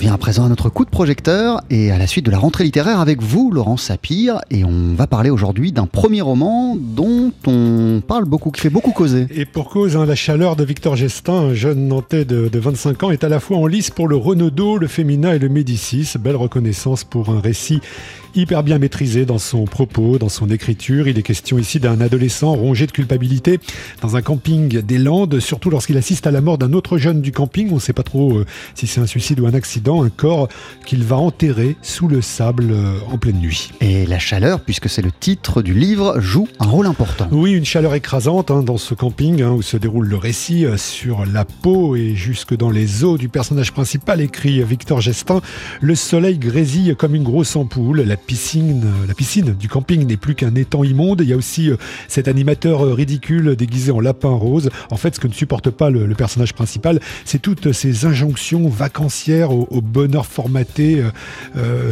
vient à présent à notre coup de projecteur et à la suite de la rentrée littéraire avec vous, Laurent Sapir. Et on va parler aujourd'hui d'un premier roman dont on parle beaucoup, qui fait beaucoup causer. Et pour cause, hein, la chaleur de Victor Gestin, un jeune Nantais de, 25 ans, est à la fois en lice pour le Renaudot, le Féminin et le Médicis. Belle reconnaissance pour un récit hyper bien maîtrisé dans son propos, dans son écriture. Il est question ici d'un adolescent rongé de culpabilité dans un camping des Landes, surtout lorsqu'il assiste à la mort d'un autre jeune du camping. On ne sait pas trop euh, si c'est un suicide ou un accident, un corps qu'il va enterrer sous le sable euh, en pleine nuit. Et la chaleur, puisque c'est le titre du livre, joue un rôle important. Oui, une chaleur écrasante hein, dans ce camping hein, où se déroule le récit euh, sur la peau et jusque dans les os du personnage principal, écrit Victor Gestin. Le soleil grésille comme une grosse ampoule, la piscine, la piscine du camping n'est plus qu'un étang immonde. Il y a aussi euh, cet animateur ridicule déguisé en lapin rose. En fait, ce que ne supporte pas le, personnage principal, c'est toutes ces injonctions vacancières au, bonheur formaté,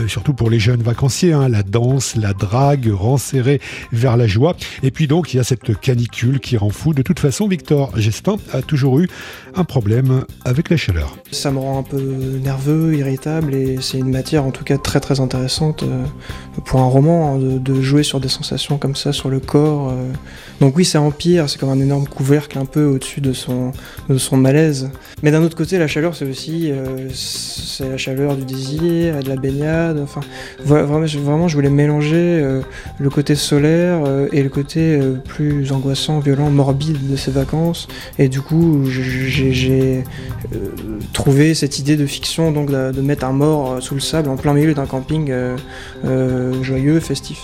surtout pour les jeunes vacanciers, hein, la danse, la drague, renserré vers la joie. Et puis donc, il y a cette canicule qui rend fou. De toute façon, Victor Gestin a toujours eu un problème avec la chaleur. Ça me rend un peu nerveux, irritable, et c'est une matière en tout cas très très intéressante euh, pour un roman, hein, de, jouer sur des sensations comme ça sur le corps. Euh. Donc oui, c'est empire, c'est comme un énorme couvercle un peu au-dessus de son, de son malaise. Mais d'un autre côté, la chaleur, c'est aussi euh, c'est la chaleur du désir, de la baignade. Enfin, vraiment je voulais mélanger le côté solaire et le côté plus angoissant, violent, morbide de ces vacances. Et du coup, j'ai trouvé cette idée de fiction, donc de, mettre un mort sous le sable en plein milieu d'un camping joyeux, festif.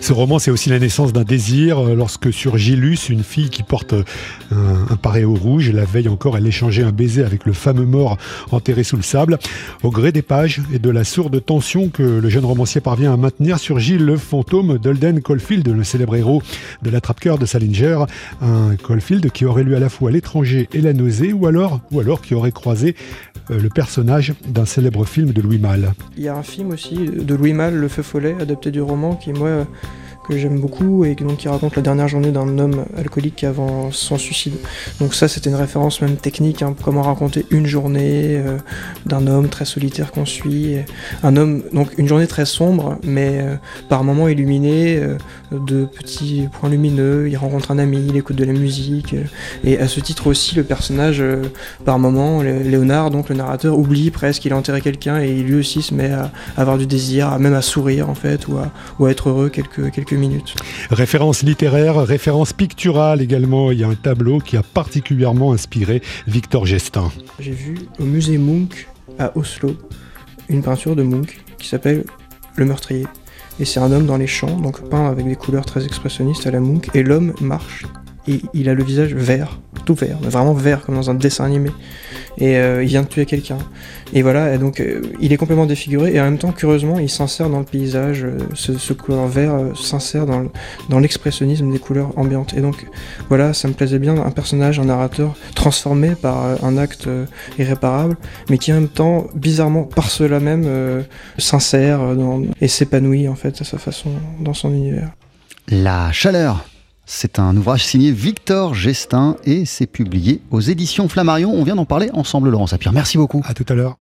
Ce roman, c'est aussi la naissance d'un désir euh, lorsque sur Gilus, une fille qui porte euh, un, un au rouge, la veille encore, elle échangeait un baiser avec le fameux mort enterré sous le sable. Au gré des pages et de la sourde tension que le jeune romancier parvient à maintenir, surgit le fantôme d'Holden Caulfield, le célèbre héros de l'attrape-cœur de Salinger. Un Caulfield qui aurait lu à la fois l'étranger et la nausée, ou alors, ou alors qui aurait croisé euh, le personnage d'un célèbre film de Louis Malle. Il y a un film aussi de Louis Malle, Le Feu Follet, adapté du roman, qui moi que j'aime beaucoup et donc qui raconte la dernière journée d'un homme alcoolique avant son suicide. Donc ça c'était une référence même technique, hein, comment raconter une journée euh, d'un homme très solitaire qu'on suit. Un homme, donc une journée très sombre, mais euh, par moments illuminée euh, de petits points lumineux, il rencontre un ami, il écoute de la musique. et à ce titre aussi le personnage, par moments, Léonard, donc le narrateur, oublie presque qu'il a enterré quelqu'un et lui aussi se met à, avoir du désir, même à sourire en fait, ou à, être heureux quelques, quelques minutes. Référence littéraire, référence picturale également. Il y a un tableau qui a particulièrement inspiré Victor Gestin. J'ai vu au musée Munch à Oslo une peinture de Munch qui s'appelle Le meurtrier. Et c'est un homme dans les champs, donc peint avec des couleurs très expressionnistes à la Munch. Et l'homme marche et il a le visage vert, tout vert, vraiment vert comme dans un dessin animé. Et euh, il vient de tuer quelqu'un. Et voilà, et donc euh, il est complètement défiguré et en même temps, curieusement, il s'insère dans le paysage. Euh, ce, couleur vert s'insère dans, l'expressionnisme des couleurs ambiantes. Et donc voilà, ça me plaisait bien, un personnage, un narrateur transformé par un acte irréparable, mais qui en même temps, bizarrement, par cela même, s'insère et s'épanouit en fait à sa façon dans son univers. La chaleur c'est un ouvrage signé Victor Gestin et c'est publié aux éditions Flammarion. On vient d'en parler ensemble, Laurent Sapir. Merci beaucoup. À tout à l'heure.